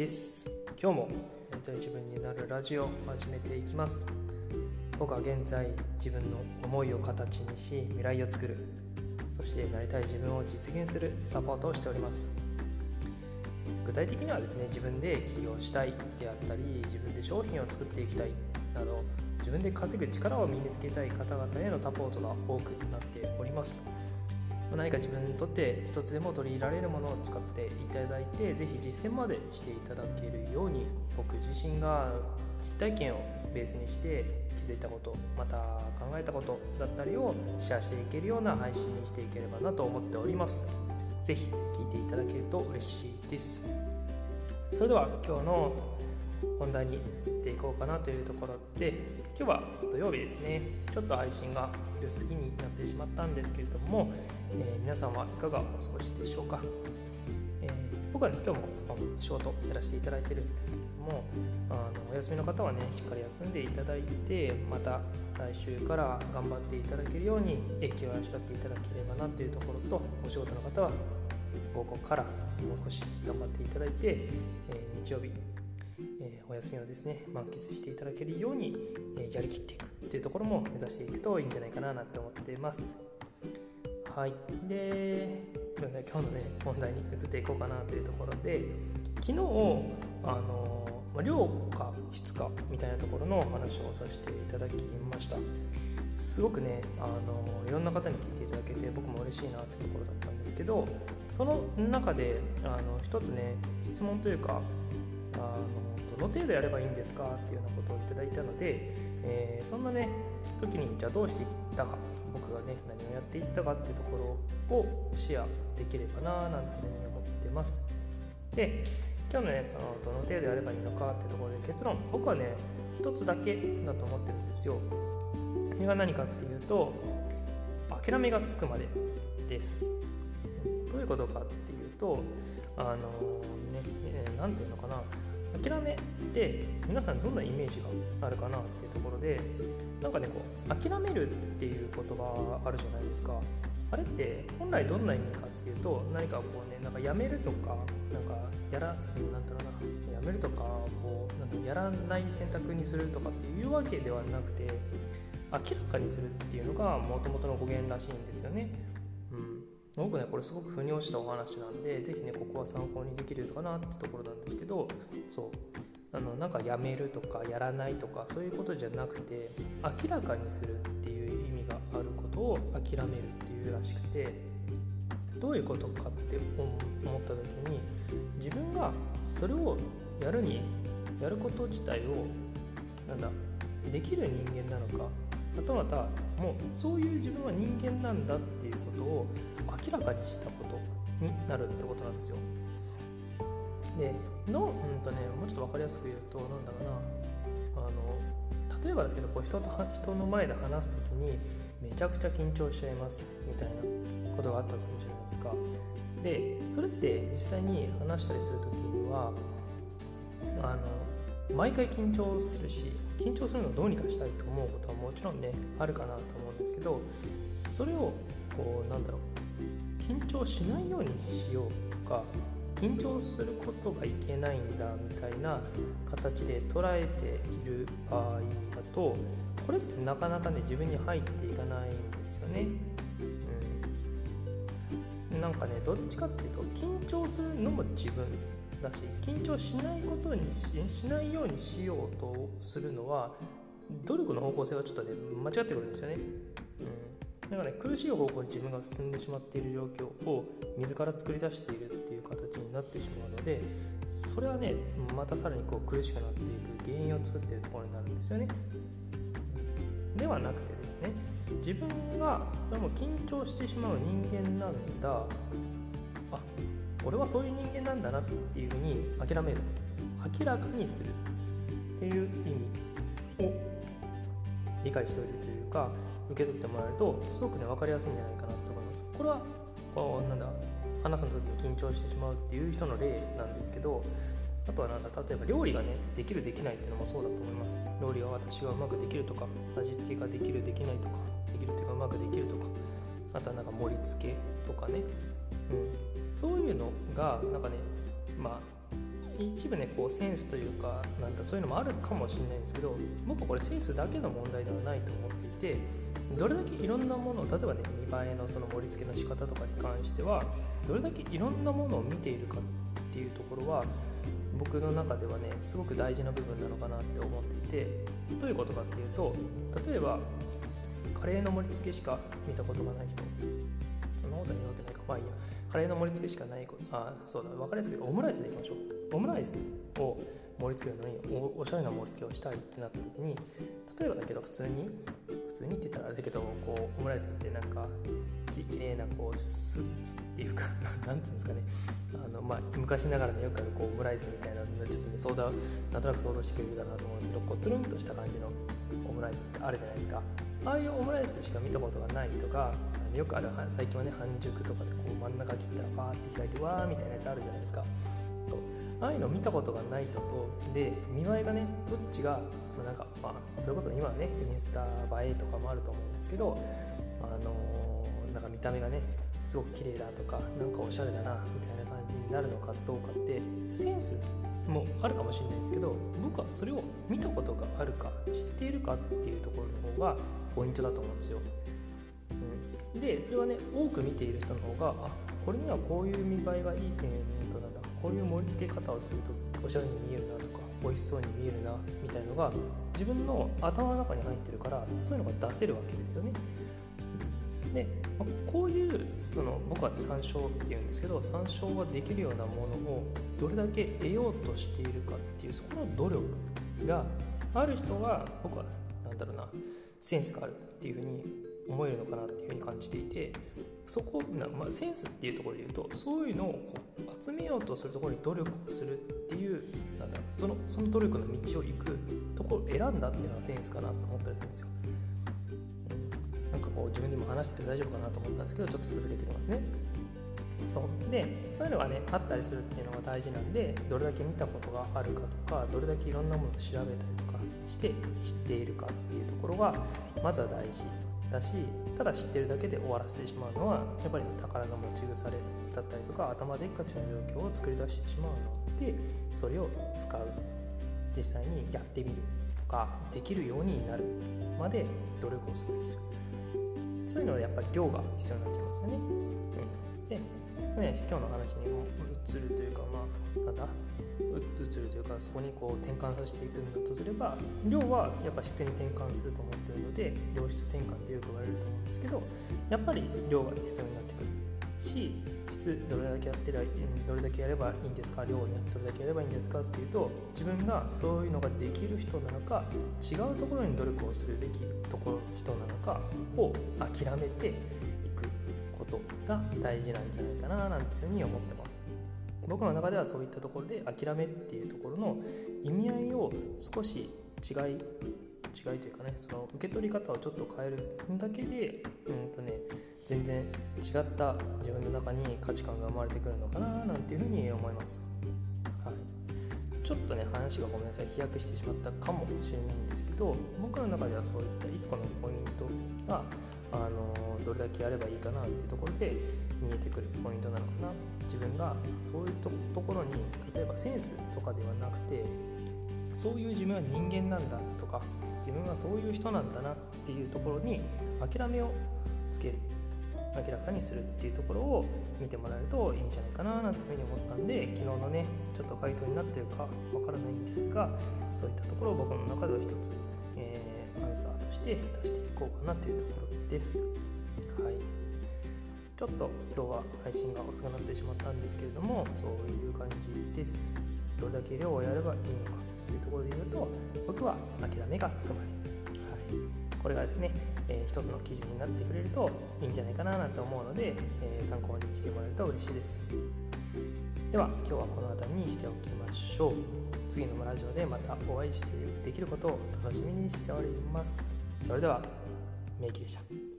です。今日もやりたい自分になるラジオを始めていきます。僕は現在自分の思いを形にし未来を作る。そしてなりたい自分を実現するサポートをしております。具体的にはですね自分で起業したいであったり自分で商品を作っていきたいなど自分で稼ぐ力を身につけたい方々へのサポートが多くなっております。何か自分にとって一つでも取り入れられるものを使っていただいて是非実践までしていただけるように僕自身が実体験をベースにして気づいたことまた考えたことだったりをシェアしていけるような配信にしていければなと思っております。是非聞いていただけると嬉しいです。それでは今日の本題に移っていこうかなというところで今日は土曜日ですね。ちょっと配信が昼過ぎになってしまったんですけれども、えー、皆さんはいかがお過ごしでしょうか、えー、僕はね今日も仕事やらせていただいてるんですけれどもあのお休みの方はねしっかり休んでいただいてまた来週から頑張っていただけるように影響を養っていただければなというところとお仕事の方は午後からもう少し頑張っていただいて、えー、日曜日えお休みをですね満喫していただけるように、えやりきっていくっていうところも目指していくといいんじゃないかななんて思っています。はい。で今日のね問題に移っていこうかなというところで昨日あの量か質かみたいなところの話をさせていただきました。すごくねあのいろんな方に聞いていただけて僕も嬉しいなってところだったんですけどその中であの一つね質問というかあのどの程度やればいいんですかっていうようなことをいただいたので、えー、そんなね時にじゃあどうしていったか僕がね何をやっていったかっていうところをシェアできればななんていうふうに思ってます。で今日のねそのどの程度やればいいのかっていうところで結論。僕はね一つだけだと思ってるんですよ。それが何かっていうと諦めがつくまでです。どういうことかっていうとあのね何、えー、て言うのかな。諦めって皆さんどんなイメージがあるかなっていうところでなんかねこう諦めるっていう言葉あるじゃないですか。あれって本来どんな意味かっていうと何かこうねなんかやめるとかなんかやらなんだろうな。やめるとかこうなんかやらない選択にするとかっていうわけではなくて明らかにするっていうのがもともとの語源らしいんですよね。うん。僕ねこれすごく腑に落ちたお話なんで是非ねここは参考にできるかなってところなんですけどそう。あのなんかやめるとかやらないとかそういうことじゃなくて明らかにするっていう意味があることを諦めるっていうらしくてどういうことかって思った時に自分がそれをやるにやること自体をなんだできる人間なのかまたまたもうそういう自分は人間なんだっていうことを明らかにしたことになるってことなんですよ。での、うんとね、もうちょっと分かりやすく言うとなんだろうなあの例えばですけどこう人と人の前で話す時にめちゃくちゃ緊張しちゃいますみたいなことがあったりするじゃないですか。でそれって実際に話したりする時にはあの毎回緊張するし緊張するのをどうにかしたいと思うことはもちろんねあるかなと思うんですけどそれをこうなんだろう緊張しないようにしようとか緊張することがいけないんだみたいな形で捉えている場合だとこれってなかなかね自分に入っていかないんですよね。うん、なんかねどっちかっていうと緊張するのも自分だし緊張しないことにししないようにしようとするのは努力の方向性がちょっとね間違ってくるんですよね。だからね苦しい方向に自分が進んでしまっている状況を自ら作り出しているっていう形になってしまうのでそれはねまたさらにこう苦しくなっていく原因を作っているところになるんですよね。ではなくてですね自分がそれも緊張してしまう人間なんだあ俺はそういう人間なんだなっていうふうに諦める明らかにするっていう意味を理解しておいてというか受け取ってもらえるとすごくね分かりやすいんじゃないかなと思います。これはこうなんだ話すの時に緊張してしまうっていう人の例なんですけどあとはなんだ例えば料理がねできるできないっていうのもそうだと思います。料理が私がうまくできるとか味付けができるできないとかできるっていうかうまくできるとかあとはなんか盛り付けとかね、うん、そういうのがなんかねまあ一部ねこうセンスというかなんだそういうのもあるかもしれないんですけど僕はこれセンスだけの問題ではないと思っていてどれだけいろんなものを例えばね見栄えのその盛り付けの仕方とかに関してはどれだけいろんなものを見ているかっていうところは僕の中ではねすごく大事な部分なのかなって思っていてどういうことかっていうと例えばカレーの盛り付けしか見たことがない人。そんなことは言うわけないか。まあいいや。カレーの盛り付けしかないあそうだ。分かりやすくオムライスでいきましょう。オムライスを盛り付けるのにおしゃれな盛り付けをしたいってなった時に例えばだけど普通に通にって言ったらあれだけどこうオムライスってなんかききれいなこうスッツっていうか なんていうんですかね。あの、まあ、昔ながらのよくあるこうオムライスみたいなちょっとね相談なんとなく想像してくれるかなと思うんですけどこうつるんとした感じのオムライスってあるじゃないですか。ああいうオムライスしか見たことがない人がよくある最近はね半熟とかでこう真ん中切ったらバーって開いてわーみたいなやつあるじゃないですか。そう。ああいうの見たことがない人とで見栄えがねどっちが、なんかまあそれこそ今はねインスタ映えとかもあると思うんですけどあのー、なんか見た目がねすごく綺麗だとかなんかおしゃれだなみたいな感じになるのかどうかってセンスもあるかもしれないですけど僕はそれを見たことがあるか知っているかっていうところの方がポイントだと思うんですよ。うん、でそれはね多く見ている人の方があこれにはこういう見栄えがいい、えー、となんだこういう盛り付け方をするとおしゃれに見えるなと美味しそうに見えるなみたいのが自分の頭の中に入ってるからそういうのが出せるわけですよね。で、こういうその僕は参照っていうんですけど参照ができるようなものをどれだけ得ようとしているかっていうそこの努力がある人は僕は何だろうなセンスがあるっていうふうに思えるのかなっていうふうに感じていてそこな、まあ、センスっていうところで言うとそういうのをこう集めようとするところに努力をするっていうなんだそのその努力の道を行くところを選んだっていうのはセンスかなと思ったりするんですよ。なんかこう自分でも話してて大丈夫かなと思ったんですけどちょっと続けていきますね。そうでそういうのがねあったりするっていうのが大事なんでどれだけ見たことがあるかとかどれだけいろんなものを調べたりとかして知っているかっていうところがまずは大事だしただ知ってるだけで終わらせてしまうのはやっぱり、ね、宝の持ち腐れだったりとか頭でっかちの状況を作り出してしまうのでそれを使う。実際にやってみるとかできるようになるまで努力をするんですよ。そういうのはやっぱり量が必要になってきますよね、うん、で、ね、今日の話にも移るというかまあなんだ？移るというかそこにこう転換させていくんだとすれば量はやっぱ質に転換すると思ってるので量質転換ってよく言われると思うんですけどやっぱり量が必要になってくる。し質どれだけやってりゃどれだけやればいいんですか？量ね。どれだけやればいいんですかっていうと自分がそういうのができる人なのか違うところに努力をするべきところ人なのかを諦めていくことが大事なんじゃないかななんていうふうに思ってます。僕の中ではそういったところで諦めっていうところの意味合いを少し違い違いというかねその受け取り方をちょっと変えるだけでうんとね全然違った自分の中に価値観が生まれてくるのかななんていうふうに思います。はい、ちょっとね話がごめんなさい飛躍してしまったかもしれないんですけど僕の中ではそういった1個のポイントがあのどれだけやればいいかなっていうところで見えてくるポイントなのかな自分がそういうところに例えばセンスとかではなくてそういう自分は人間なんだとか自分はそういう人なんだなっていうところに諦めをつける明らかにするっていうところを見てもらえるといいんじゃないかななんていうふうに思ったんで昨日のねちょっと回答になってるかわからないんですがそういったところを僕の中では一つ、えー、アンサーとして出していこうかなというところです。はいちょっと今日は配信が遅くなってしまったんですけれどもそういう感じです。どれだけ量をやればいいのかというところで言うと僕は諦めがつくまで、はい、これがですね、えー、一つの基準になってくれるといいんじゃないかななんて思うので、えー、参考にしてもらえると嬉しいです。では今日はこの辺りにしておきましょう。次のラジオでまたお会いしてできることを楽しみにしております。それではメイキでした。